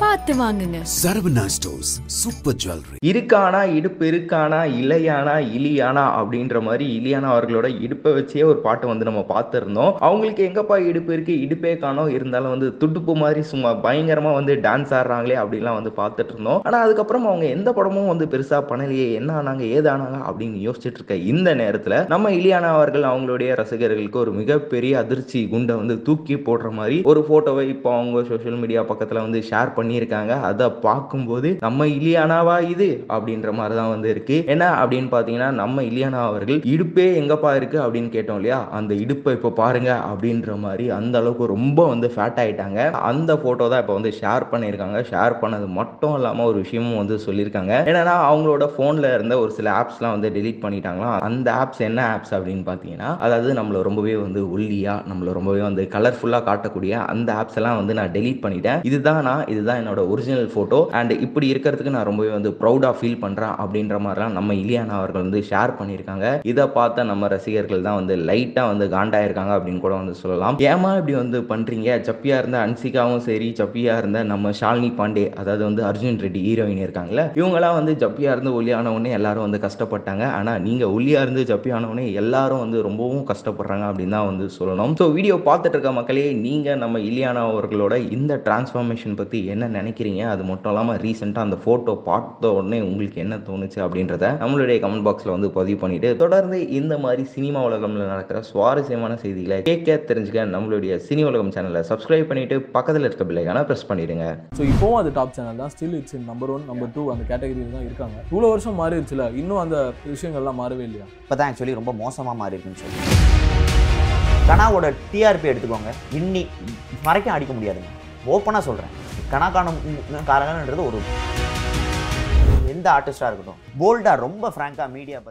பார்த்து வாங்குங்க. Saravana stores super jewellery இருக்கானா இடுப்பு இருக்கானா இல்லையானா இலியானா அப்படின்ற மாதிரி இலியானா அவர்களோட இடுப்பை வச்சே ஒரு பாட்டு வந்து நம்ம பார்த்துருந்தோம். அவங்களுக்கு எங்கப்பா இடுப்பு இருக்கு? இடுப்பே காணோம். இருந்தாலும் வந்து துடுப்பு மாதிரி சும்மா பயங்கரமா வந்து டான்ஸ் ஆடுறாங்களே அப்படிலாம் வந்து பார்த்துட்டு இருந்தோம் ஆனா அதுக்கப்புறம் அவங்க எந்த படமும் வந்து பெருசா பண்ணலையே. என்ன ஆனாங்க ஏதானாங்க அப்படின்னு யோசிச்சுட்டு இருக்க இந்த நேரத்துல நம்ம இலியானா அவர்கள் அவங்களுடைய ரசிகர்களுக்கு ஒரு மிகப்பெரிய அதிர்ச்சி குண்டை வந்து தூக்கி போடுற மாதிரி ஒரு போட்டோவை இப்போ அவங்க சோஷியல் மீடியா பக்கத்துல வந்து ஷேர் பண்ணியிருக்காங்க. அதை பார்க்கும்போது நம்ம இலியானாவா இது? அப்படின்ற மாதிரி தான் வந்து இருக்கு. என்ன அப்படின்னு பார்த்தீங்கன்னா நம்ம இலியானா அவர்கள் இடுப்பே எங்கப்பா இருக்கு? அப்படின்னு கேட்டோம் இல்லையா? அந்த இடுப்பை இப்போ பாருங்க அப்படின்ற மாதிரி அந்த அளவுக்கு ரொம்ப வந்து ஃபேட் ஆயிட்டாங்க. அந்த போட்டோ தான் இப்போ வந்து ஷேர் பண்ணியிருக்காங்க. ஷேர் பண்ணது மட்டும் இல்லாமல் ஒரு விஷயமும் வந்து சொல்லியிருக்காங்க. என்னன்னா அவங்களோட ஃபோனில் இருந்த ஒரு சில ஆப்ஸ்லாம் வந்து டெலீட் பண்ணிட்டாங்களாம். அந்த ஆப்ஸ் என்ன ஆப்ஸ் அப்படின்னு பார்த்தீங்கன்னா அதாவது நம்மளை ரொம்பவே வந்து ஒல்லியா நம்மளை ரொம்பவே வந்து கலர்ஃபுல்லாக காட்டக்கூடிய அந்த ஆப்ஸ் எல்லாம் வந்து நான் டெலீட் பண்ணிட்டேன். இதுதான் நான் இதுதான் என்னோட ஒரிஜினல் ஃபோட்டோ அண்ட் இப்படி இருக்கிறதுக்கு நான் ரொம்பவே வந்து ப்ரௌடாக ஃபீல் பண்ணுறேன் அப்படின்ற மாதிரிலாம் நம்ம இலியானா அவர்கள் வந்து ஷேர் பண்ணியிருக்காங்க. இதை பார்த்த நம்ம ரசிகர்கள் தான் வந்து லைட்டாக வந்து காண்டாயிருக்காங்க அப்படின்னு கூட வந்து சொல்லலாம். ஏமா இப்படி வந்து பண்ணுறீங்க சப்பியாக இருந்த அன்சிகாவும் சரி சப்பியாக இருந்த நம்ம ஷாலினி பாண்டே அதாவது வந்து அர்ஜுன் ரெட்டி ஹீரோயின் இருக்காங்களே இவங்களாம் வந்து ஜப்பியாக இருந்து ஒல்லியான உடனே எல்லாரும் வந்து கஷ்டப்பட்டாங்க. ஆனால் நீங்கள் ஒல்லியாக இருந்து ஜப்பியான உடனே எல்லாரும் வந்து ரொம்பவும் கஷ்டப்படுறாங்க அப்படின்னு தான் வந்து சொல்லணும். ஸோ வீடியோ பார்த்துட்டு இருக்க மக்களே நீங்கள் நம்ம இலியானா அவர்களோட இந்த டிரான்ஸ்ஃபார்மேஷன் பற்றி என்ன நினைக்கிறீங்க? அது மட்டும் இல்லாமல் ரீசெண்டாக அந்த ஃபோட்டோ பார்த்த உடனே உங்களுக்கு என்ன தோணுச்சு அப்படின்றத நம்மளுடைய கமெண்ட் பாக்ஸில் வந்து பதிவு பண்ணிட்டு தொடர்ந்து இந்த மாதிரி சினிமா உலகம்ல நடக்கிற சுவாரஸ்யமான செய்திகளை கேட்க தெரிஞ்சுக்க நம்மளுடைய சினி உலகம் சேனலை சப்ஸ்கிரைப் பண்ணிட்டு பக்கத்தில் இருக்க பிள்ளைக்கான ப்ரெஸ் பண்ணிடுங்க. ஸோ இப்போவும் அது டாப் சேனல் தான். Still it's number one number two அந்த கேட்டகரியில் தான் இருக்காங்க. இவ்வளோ வருஷம் மாறிடுச்சுல இன்னும் அந்த விஷயங்கள்லாம் மாறவே இல்லையா? இப்போ தான் ஆக்சுவலி ரொம்ப மோசமாக மாறி இருக்குன்னு சொல்லி கனாவோட டிஆர்பி எடுத்துக்கோங்க. இன்னி வரைக்கும் அடிக்க முடியாதுங்க. ஓப்பனாக சொல்கிறேன் கணக்கான காரகன்றது ஒரு எந்த ஆர்டிஸ்டாக இருக்கட்டும். போல்டாக ரொம்ப ஃப்ராங்காக மீடியா பற்றி